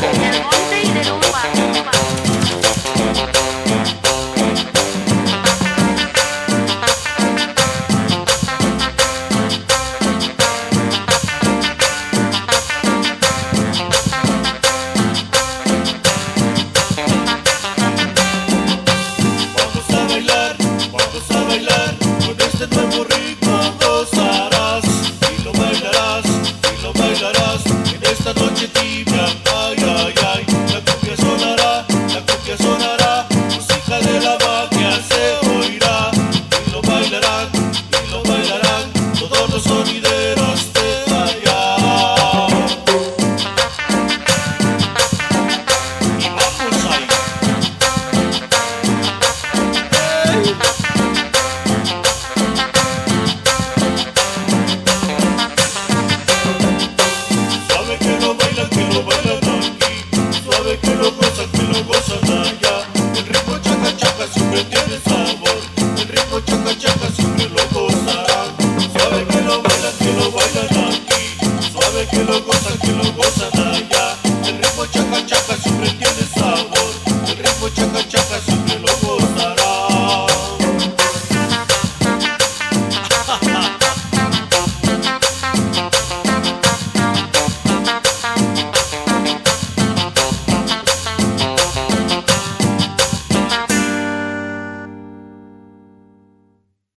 del monte y de los sabor. Rico choco choco